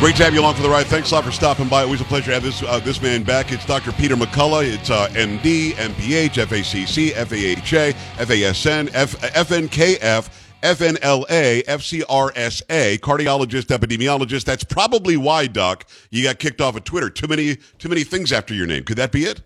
Great to have you along for the ride. Thanks a lot for stopping by. Always a pleasure to have this uh, this man back. It's Dr. Peter McCullough. It's uh, MD, MPH, FACC, FAHA, FASN, F- FNKF. FNLA, FCRSA, cardiologist, epidemiologist. That's probably why, Doc, you got kicked off of Twitter. Too many, too many things after your name. Could that be it?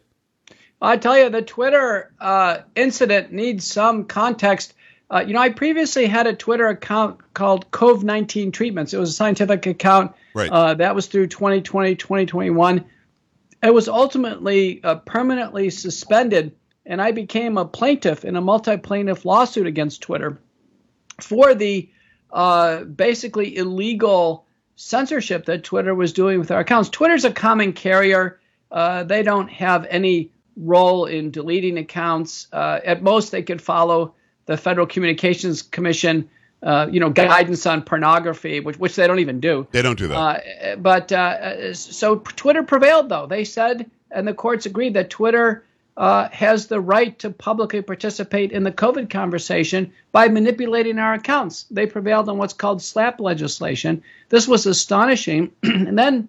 I tell you, the Twitter uh, incident needs some context. Uh, you know, I previously had a Twitter account called Cove 19 Treatments. It was a scientific account. Right. Uh, that was through 2020, 2021. It was ultimately uh, permanently suspended, and I became a plaintiff in a multi plaintiff lawsuit against Twitter for the uh, basically illegal censorship that Twitter was doing with our accounts. Twitter's a common carrier. Uh, they don't have any role in deleting accounts. Uh, at most, they could follow the Federal Communications Commission, uh, you know, guidance on pornography, which which they don't even do. They don't do that. Uh, but uh, so Twitter prevailed, though. They said, and the courts agreed that Twitter uh, has the right to publicly participate in the COVID conversation by manipulating our accounts. They prevailed on what's called SLAPP legislation. This was astonishing. and then,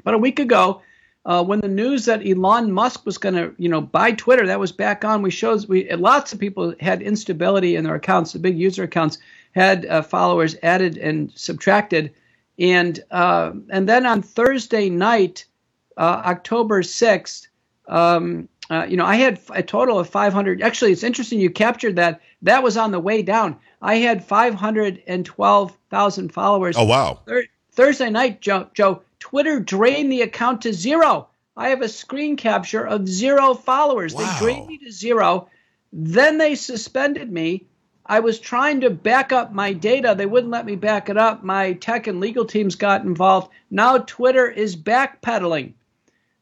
about a week ago, uh, when the news that Elon Musk was going to, you know, buy Twitter, that was back on. We showed we lots of people had instability in their accounts. The big user accounts had uh, followers added and subtracted, and uh, and then on Thursday night, uh, October sixth. Um, uh, you know, I had a total of 500. Actually, it's interesting you captured that. That was on the way down. I had 512,000 followers. Oh wow! Thur- Thursday night, Joe, Joe, Twitter drained the account to zero. I have a screen capture of zero followers. Wow. They drained me to zero. Then they suspended me. I was trying to back up my data. They wouldn't let me back it up. My tech and legal teams got involved. Now Twitter is backpedaling.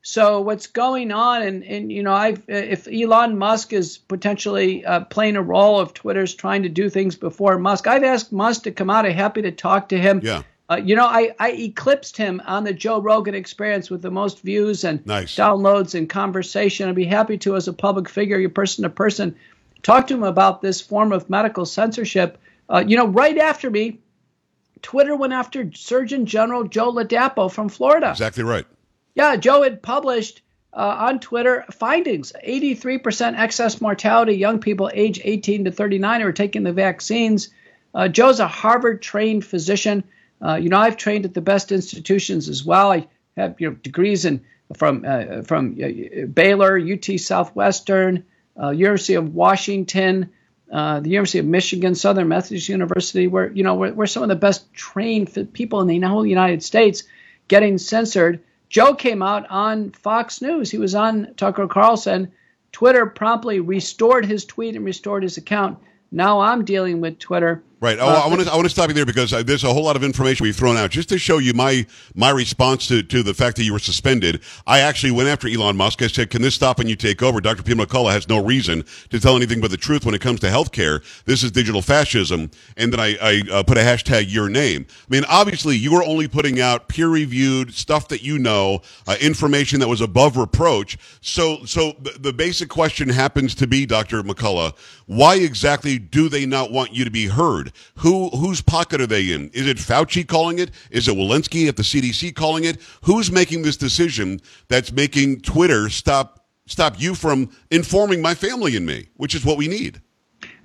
So what's going on? And, and you know, I've, if Elon Musk is potentially uh, playing a role of Twitter's trying to do things before Musk, I've asked Musk to come out. I'm happy to talk to him. Yeah. Uh, you know, I, I eclipsed him on the Joe Rogan experience with the most views and Nice. downloads and conversation. I'd be happy to, as a public figure, your person to person, talk to him about this form of medical censorship. Uh, you know, right after me, Twitter went after Surgeon General Joe Ladapo from Florida. Exactly right. Yeah, Joe had published uh, on Twitter findings 83% excess mortality, young people age 18 to 39 who are taking the vaccines. Uh, Joe's a Harvard trained physician. Uh, you know, I've trained at the best institutions as well. I have you know degrees in from uh, from uh, Baylor, UT Southwestern, uh, University of Washington, uh, the University of Michigan, Southern Methodist University. Where you know we're, we're some of the best trained people in the whole United States getting censored. Joe came out on Fox News. He was on Tucker Carlson. Twitter promptly restored his tweet and restored his account. Now I'm dealing with Twitter. Right. Oh, Uh, I want to I want to stop you there because uh, there's a whole lot of information we've thrown out just to show you my my response to, to the fact that you were suspended. I actually went after Elon Musk. I said, "Can this stop when you take over?" Dr. Peter McCullough has no reason to tell anything but the truth when it comes to healthcare. This is digital fascism, and then I, I uh, put a hashtag your name. I mean, obviously, you are only putting out peer reviewed stuff that you know, uh, information that was above reproach. So, so the, the basic question happens to be, Dr. McCullough, why exactly do they not want you to be heard? Who whose pocket are they in? Is it Fauci calling it? Is it Walensky at the CDC calling it? Who's making this decision that's making Twitter stop stop you from informing my family and me, which is what we need?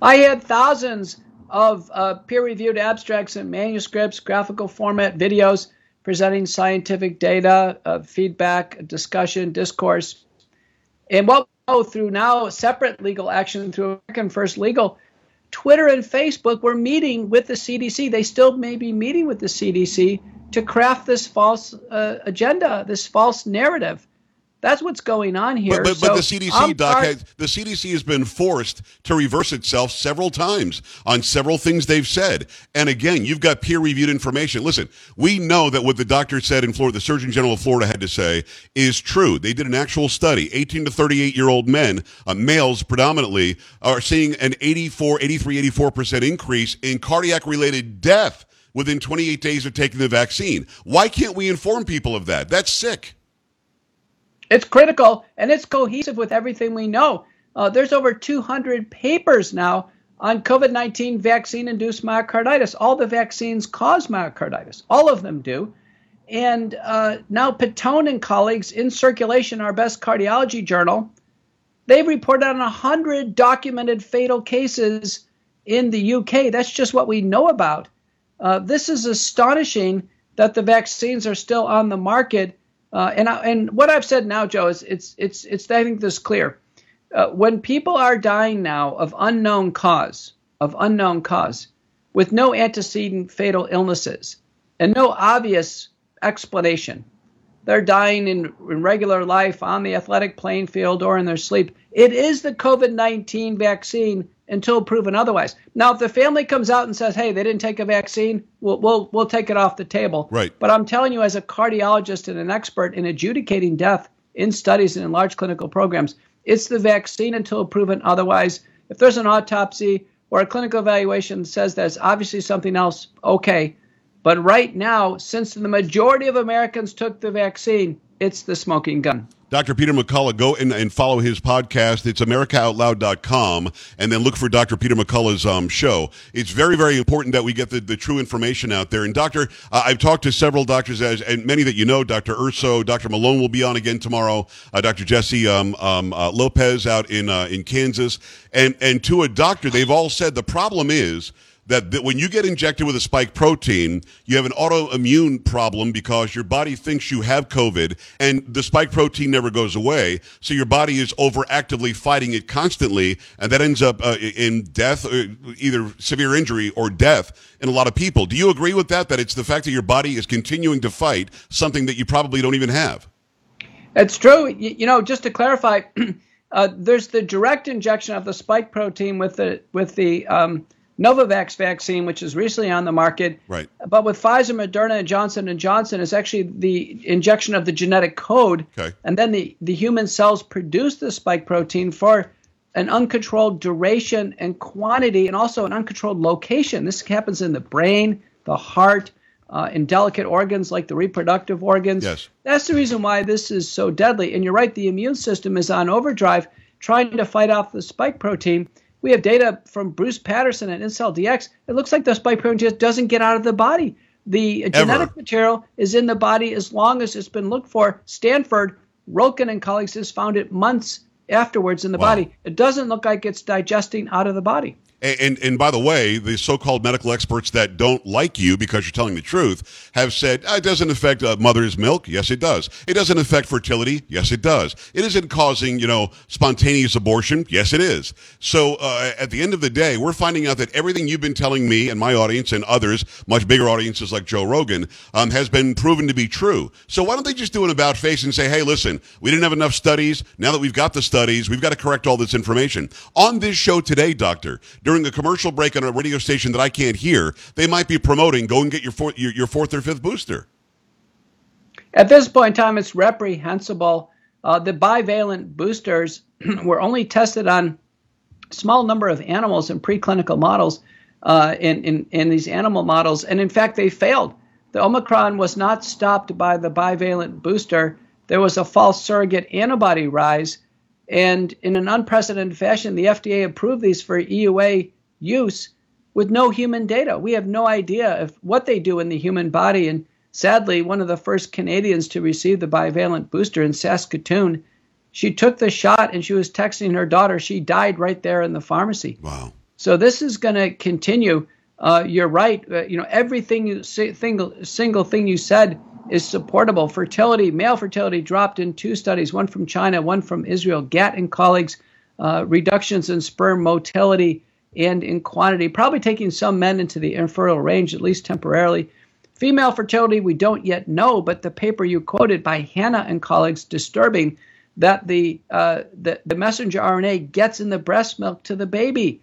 I had thousands of uh, peer-reviewed abstracts and manuscripts, graphical format videos presenting scientific data, uh, feedback, discussion, discourse, and what through now separate legal action through American First Legal Twitter and Facebook were meeting with the CDC. They still may be meeting with the CDC to craft this false uh, agenda, this false narrative. That's what's going on here. But, but, so but the CDC, Doc, part- has, the CDC has been forced to reverse itself several times on several things they've said. And again, you've got peer-reviewed information. Listen, we know that what the doctor said in Florida, the Surgeon General of Florida had to say, is true. They did an actual study. 18 to 38 year old men, uh, males predominantly, are seeing an 84, 83, 84 percent increase in cardiac-related death within 28 days of taking the vaccine. Why can't we inform people of that? That's sick. It's critical and it's cohesive with everything we know. Uh, there's over 200 papers now on COVID 19 vaccine induced myocarditis. All the vaccines cause myocarditis, all of them do. And uh, now, Patone and colleagues in Circulation, our best cardiology journal, they've reported on 100 documented fatal cases in the UK. That's just what we know about. Uh, this is astonishing that the vaccines are still on the market uh, and I, and what I've said now, Joe, is it's it's it's I think this clear. Uh, when people are dying now of unknown cause, of unknown cause, with no antecedent fatal illnesses and no obvious explanation, they're dying in, in regular life on the athletic playing field or in their sleep. It is the COVID 19 vaccine until proven otherwise. Now, if the family comes out and says, "Hey, they didn't take a vaccine," we'll we'll we'll take it off the table. Right. But I'm telling you, as a cardiologist and an expert in adjudicating death in studies and in large clinical programs, it's the vaccine until proven otherwise. If there's an autopsy or a clinical evaluation says there's obviously something else, okay. But right now, since the majority of Americans took the vaccine, it's the smoking gun. Dr. Peter McCullough, go and, and follow his podcast. It's AmericaOutloud.com, and then look for Dr. Peter McCullough's um, show. It's very, very important that we get the, the true information out there. And Doctor, uh, I've talked to several doctors, as and many that you know, Dr. Urso, Dr. Malone will be on again tomorrow. Uh, Dr. Jesse um, um, uh, Lopez out in uh, in Kansas, and and to a doctor, they've all said the problem is that, when you get injected with a spike protein, you have an autoimmune problem because your body thinks you have COVID and the spike protein never goes away. So your body is overactively fighting it constantly. And that ends up uh, in death, uh, either severe injury or death in a lot of people. Do you agree with that? That it's the fact that your body is continuing to fight something that you probably don't even have? It's true. You, you know, just to clarify, uh, there's the direct injection of the spike protein with the, with the, um, Novavax vaccine, which is recently on the market. Right. But with Pfizer, Moderna, and Johnson and Johnson, is actually the injection of the genetic code, okay. and then the the human cells produce the spike protein for an uncontrolled duration and quantity, and also an uncontrolled location. This happens in the brain, the heart, uh, in delicate organs like the reproductive organs. Yes. That's the reason why this is so deadly. And you're right, the immune system is on overdrive trying to fight off the spike protein. We have data from Bruce Patterson at IncellDx. It looks like the spike protein just doesn't get out of the body. The genetic material is in the body as long as it's been looked for. Stanford, Röltgen and colleagues has found it months afterwards in the wow. body. It doesn't look like it's digesting out of the body. And, and, and by the way, the so-called medical experts that don't like you because you're telling the truth have said oh, it doesn't affect uh, mother's milk. Yes, it does. It doesn't affect fertility. Yes, it does. It isn't causing you know spontaneous abortion. Yes, it is. So uh, at the end of the day, we're finding out that everything you've been telling me and my audience and others, much bigger audiences like Joe Rogan, um, has been proven to be true. So why don't they just do an about face and say, hey, listen, we didn't have enough studies. Now that we've got the studies, we've got to correct all this information. On this show today, doctor during a commercial break on a radio station that I can't hear, they might be promoting go and get your fourth, your, your fourth or fifth booster. At this point in time, it's reprehensible. Uh, the bivalent boosters were only tested on a small number of animals in preclinical models, uh, in, in, in these animal models, and in fact, they failed. The Omicron was not stopped by the bivalent booster. There was a false surrogate antibody rise and in an unprecedented fashion, the FDA approved these for EUA use. with no human data. We have no idea if what they do in the human body. And sadly, one of the first Canadians to receive the bivalent booster in Saskatoon, she took the shot and she was texting her daughter. She died right there in the pharmacy. Wow. So this is going to continue. Uh, you're right. Uh, you know, everything you single single thing you said is supportable. Fertility, male fertility dropped in two studies, one from China, one from Israel. Gat and colleagues, uh, reductions in sperm motility and in quantity, probably taking some men into the infertile range, at least temporarily. Female fertility, we don't yet know, but the paper you quoted by Hanna and colleagues disturbing that the, uh, the, the messenger RNA gets in the breast milk to the baby.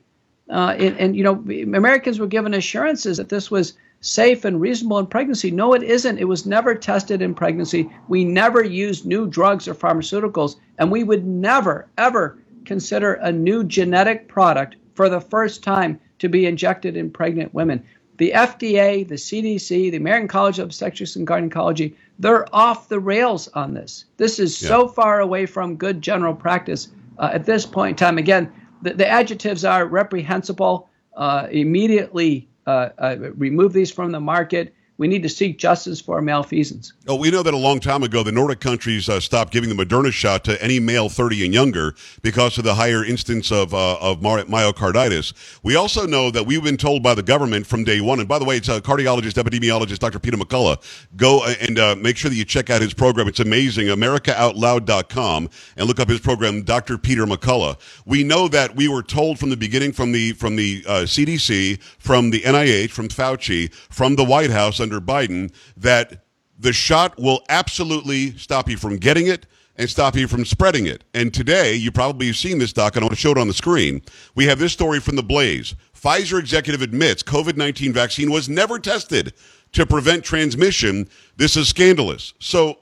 Uh, and, and, you know, Americans were given assurances that this was safe and reasonable in pregnancy. No, it isn't. It was never tested in pregnancy. We never used new drugs or pharmaceuticals, and we would never, ever consider a new genetic product for the first time to be injected in pregnant women. The FDA, the CDC, the American College of Obstetrics and Gynecology, they're off the rails on this. This is yeah. so far away from good general practice uh, at this point in time. Again, the, the adjectives are reprehensible, uh, immediately Uh, uh, remove these from the market, we need to seek justice for our malfeasance. Oh, we know that a long time ago, the Nordic countries uh, stopped giving the Moderna shot to any male 30 and younger because of the higher instance of, uh, of myocarditis. We also know that we've been told by the government from day one, and by the way, it's a cardiologist, epidemiologist, Dr. Peter McCullough. Go uh, and uh, make sure that you check out his program. It's amazing. AmericaOutloud.com and look up his program, Dr. Peter McCullough. We know that we were told from the beginning from the, from the CDC, uh, from the NIH, from Fauci, from the White House, under Biden that the shot will absolutely stop you from getting it and stop you from spreading it. And today, you probably have seen this, Doc, and I want to show it on the screen. We have this story from the Blaze. Pfizer executive admits COVID 19 vaccine was never tested to prevent transmission. This is scandalous. So,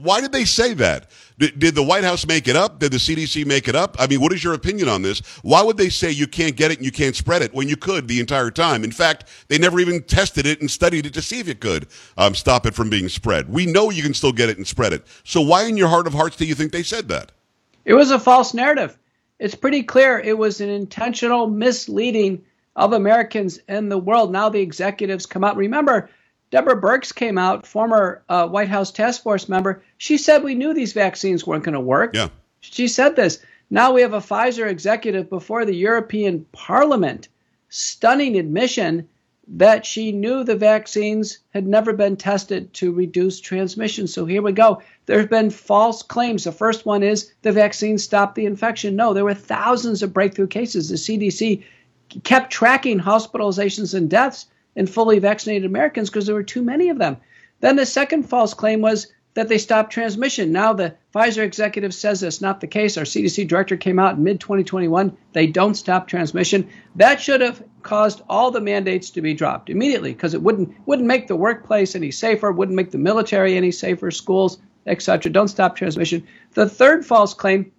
why did they say that? Did, did, the White House make it up? Did the CDC make it up? I mean, what is your opinion on this? Why would they say you can't get it and you can't spread it when you could the entire time? In fact, they never even tested it and studied it to see if it could um, stop it from being spread. We know you can still get it and spread it. So, why in your heart of hearts do you think they said that? It was a false narrative. It's pretty clear it was an intentional misleading of Americans in the world. Now the executives come out. Remember, Deborah Birx came out, former uh, White House task force member. She said we knew these vaccines weren't going to work. Yeah. She said this. Now we have a Pfizer executive before the European Parliament, stunning admission that she knew the vaccines had never been tested to reduce transmission. So here we go. There have been false claims. The first one is the vaccine stopped the infection. No, there were thousands of breakthrough cases. The CDC kept tracking hospitalizations and deaths in fully vaccinated Americans because there were too many of them. Then the second false claim was that they stopped transmission. Now the Pfizer executive says that's not the case. Our CDC director came out in mid 2021. They don't stop transmission. That should have caused all the mandates to be dropped immediately because it wouldn't wouldn't make the workplace any safer, wouldn't make the military any safer, schools, etc. Don't stop transmission. The third false claim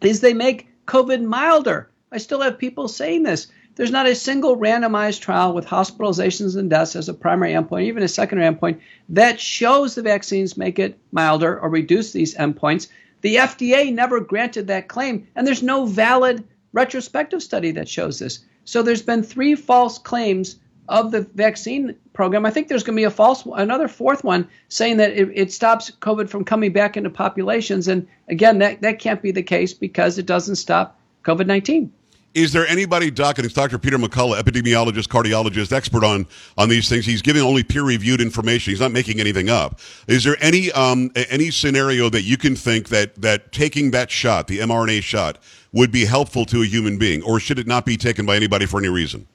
is they make COVID milder. I still have people saying this. There's not a single randomized trial with hospitalizations and deaths as a primary endpoint, even a secondary endpoint, that shows the vaccines make it milder or reduce these endpoints. The FDA never granted that claim, and there's no valid retrospective study that shows this. So there's been three false claims of the vaccine program. I think there's going to be a false, another fourth one saying that it, it, stops COVID from coming back into populations. And again, that, that can't be the case because it doesn't stop COVID 19. Is there anybody, Doc, and it's Dr. Peter McCullough, epidemiologist, cardiologist, expert on, on these things. He's giving only peer-reviewed information. He's not making anything up. Is there any um, any scenario that you can think that that taking that shot, the mRNA shot, would be helpful to a human being, or should it not be taken by anybody for any reason?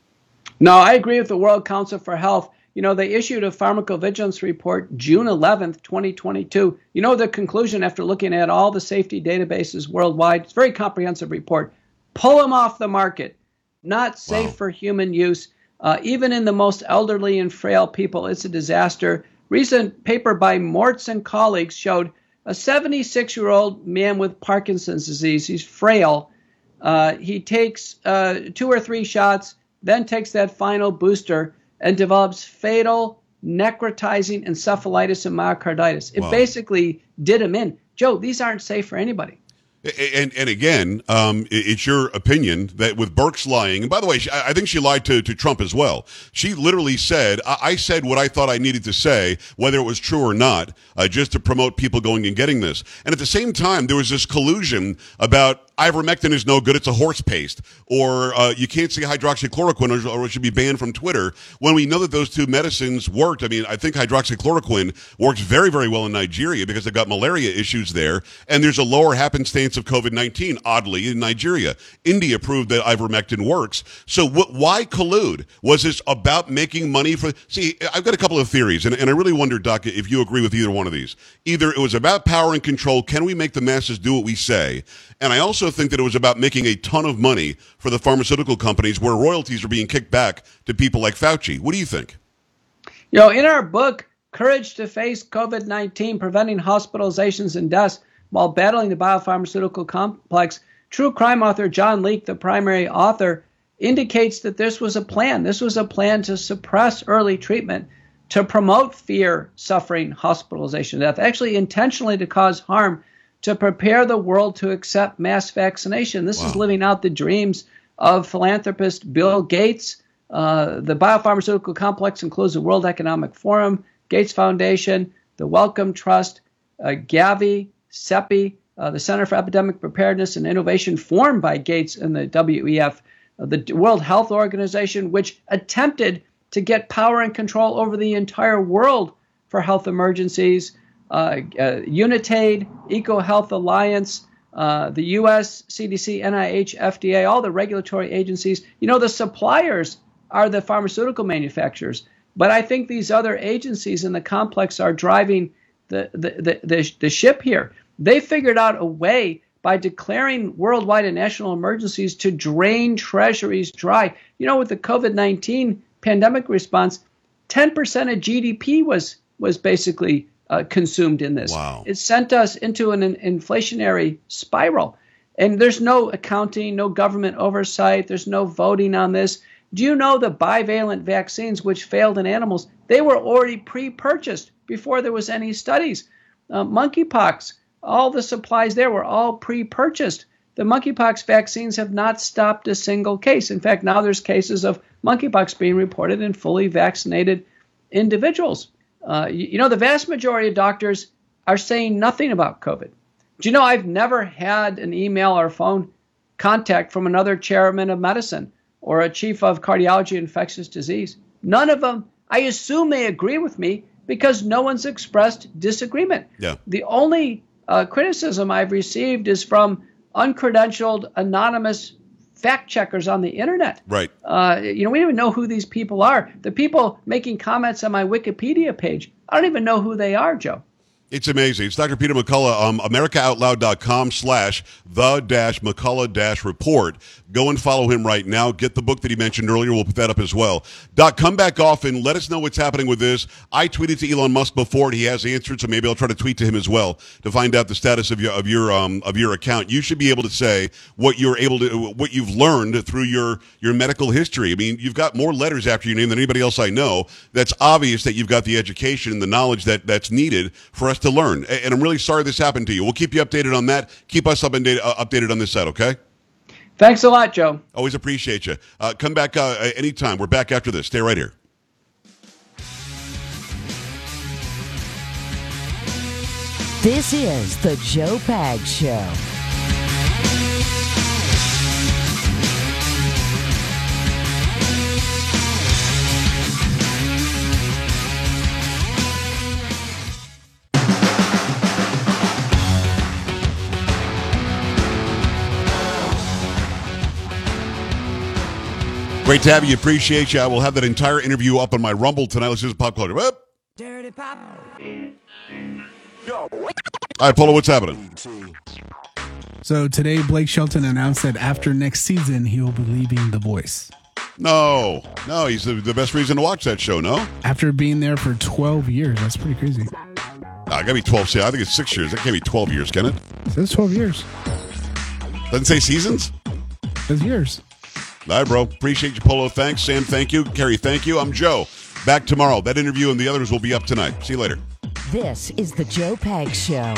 No, I agree with the World Council for Health. You know, they issued a pharmacovigilance report June 11th, 2022. You know, the conclusion after looking at all the safety databases worldwide, it's a very comprehensive report pull them off the market. Not safe wow. for human use. Uh, even in the most elderly and frail people, it's a disaster. Recent paper by Mörz and colleagues showed a 76 year old man with Parkinson's disease. He's frail. Uh, he takes uh, two or three shots, then takes that final booster and develops fatal necrotizing encephalitis and myocarditis. It wow. basically did him in. Joe, these aren't safe for anybody. And and again, um, it's your opinion that with Birx lying, and by the way, I think she lied to, to Trump as well. She literally said, I said what I thought I needed to say, whether it was true or not, uh, just to promote people going and getting this. And at the same time, there was this collusion about ivermectin is no good. It's a horse paste. Or uh, you can't say hydroxychloroquine or, it should be banned from Twitter when we know that those two medicines worked. I mean, I think hydroxychloroquine works very, very well in Nigeria because they've got malaria issues there. And there's a lower happenstance of COVID 19, oddly, in Nigeria. India proved that ivermectin works. So wh- why collude? Was this about making money for. See, I've got a couple of theories, and, and I really wonder, Doc, if you agree with either one of these. Either it was about power and control. Can we make the masses do what we say? And I also think that it was about making a ton of money for the pharmaceutical companies where royalties are being kicked back to people like Fauci. What do you think? You know, in our book, Courage to Face COVID 19 Preventing Hospitalizations and Deaths While Battling the Biopharmaceutical Complex, true crime author John Leake, the primary author, indicates that this was a plan. This was a plan to suppress early treatment, to promote fear, suffering, hospitalization, death, actually intentionally to cause harm to prepare the world to accept mass vaccination. This wow. is living out the dreams of philanthropist Bill Gates. Uh, the biopharmaceutical complex includes the World Economic Forum, Gates Foundation, the Wellcome Trust, uh, Gavi, CEPI, uh, the Center for Epidemic Preparedness and Innovation, formed by Gates and the WEF, uh, the World Health Organization, which attempted to get power and control over the entire world for health emergencies uh, uh, Unitaid, EcoHealth Alliance, uh, the U.S. CDC, NIH, FDA, all the regulatory agencies. You know, the suppliers are the pharmaceutical manufacturers, but I think these other agencies in the complex are driving the, the, the, the, the ship here. They figured out a way by declaring worldwide and national emergencies to drain treasuries dry. You know, with the COVID 19 pandemic response, 10% of GDP was was basically uh, consumed in this. Wow. It sent us into an, an inflationary spiral. And there's no accounting, no government oversight, there's no voting on this. Do you know the bivalent vaccines which failed in animals? They were already pre purchased before there was any studies. Uh, monkeypox, all the supplies there were all pre purchased. The monkeypox vaccines have not stopped a single case. In fact, now there's cases of monkeypox being reported in fully vaccinated individuals. Uh, you, you know, the vast majority of doctors are saying nothing about COVID. Do you know I've never had an email or phone contact from another chairman of medicine or a chief of cardiology infectious disease? None of them. I assume they agree with me because no one's expressed disagreement. Yeah. The only uh, criticism I've received is from uncredentialed, anonymous fact checkers on the internet. Right. Uh, you know, we don't even know who these people are. The people making comments on my Wikipedia page, I don't even know who they are, Joe. It's amazing. It's Dr. Peter McCullough, um, AmericaOutloud.com slash the dash McCullough dash report. Go and follow him right now. Get the book that he mentioned earlier. We'll put that up as well. Doc, come back off and let us know what's happening with this. I tweeted to Elon Musk before and he has answered, so maybe I'll try to tweet to him as well to find out the status of your of your um, of your account. You should be able to say what you're able to what you've learned through your your medical history. I mean, you've got more letters after your name than anybody else I know. That's obvious that you've got the education and the knowledge that that's needed for us to learn. And I'm really sorry this happened to you. We'll keep you updated on that. Keep us up and data, uh, updated on this side, okay? Thanks a lot, Joe. Always appreciate you. Uh, come back uh, anytime. We're back after this. Stay right here. This is the Joe Pags Show. Great to have you. Appreciate you. I will have that entire interview up on my Rumble tonight. Let's just pop culture. Up. Dirty pop. All right, Polo, what's happening? So today, Blake Shelton announced that after next season, he will be leaving The Voice. No, no, he's the, the best reason to watch that show. No, after being there for 12 years, that's pretty crazy. Ah, no, gotta be 12. I think it's six years. That can't be 12 years, can it? It says 12 years. Doesn't say seasons. It says years. All right, bro. Appreciate you, Polo. Thanks. Sam, thank you. Carrie, thank you. I'm Joe. Back tomorrow. That interview and the others will be up tonight. See you later. This is the Joe Pags Show.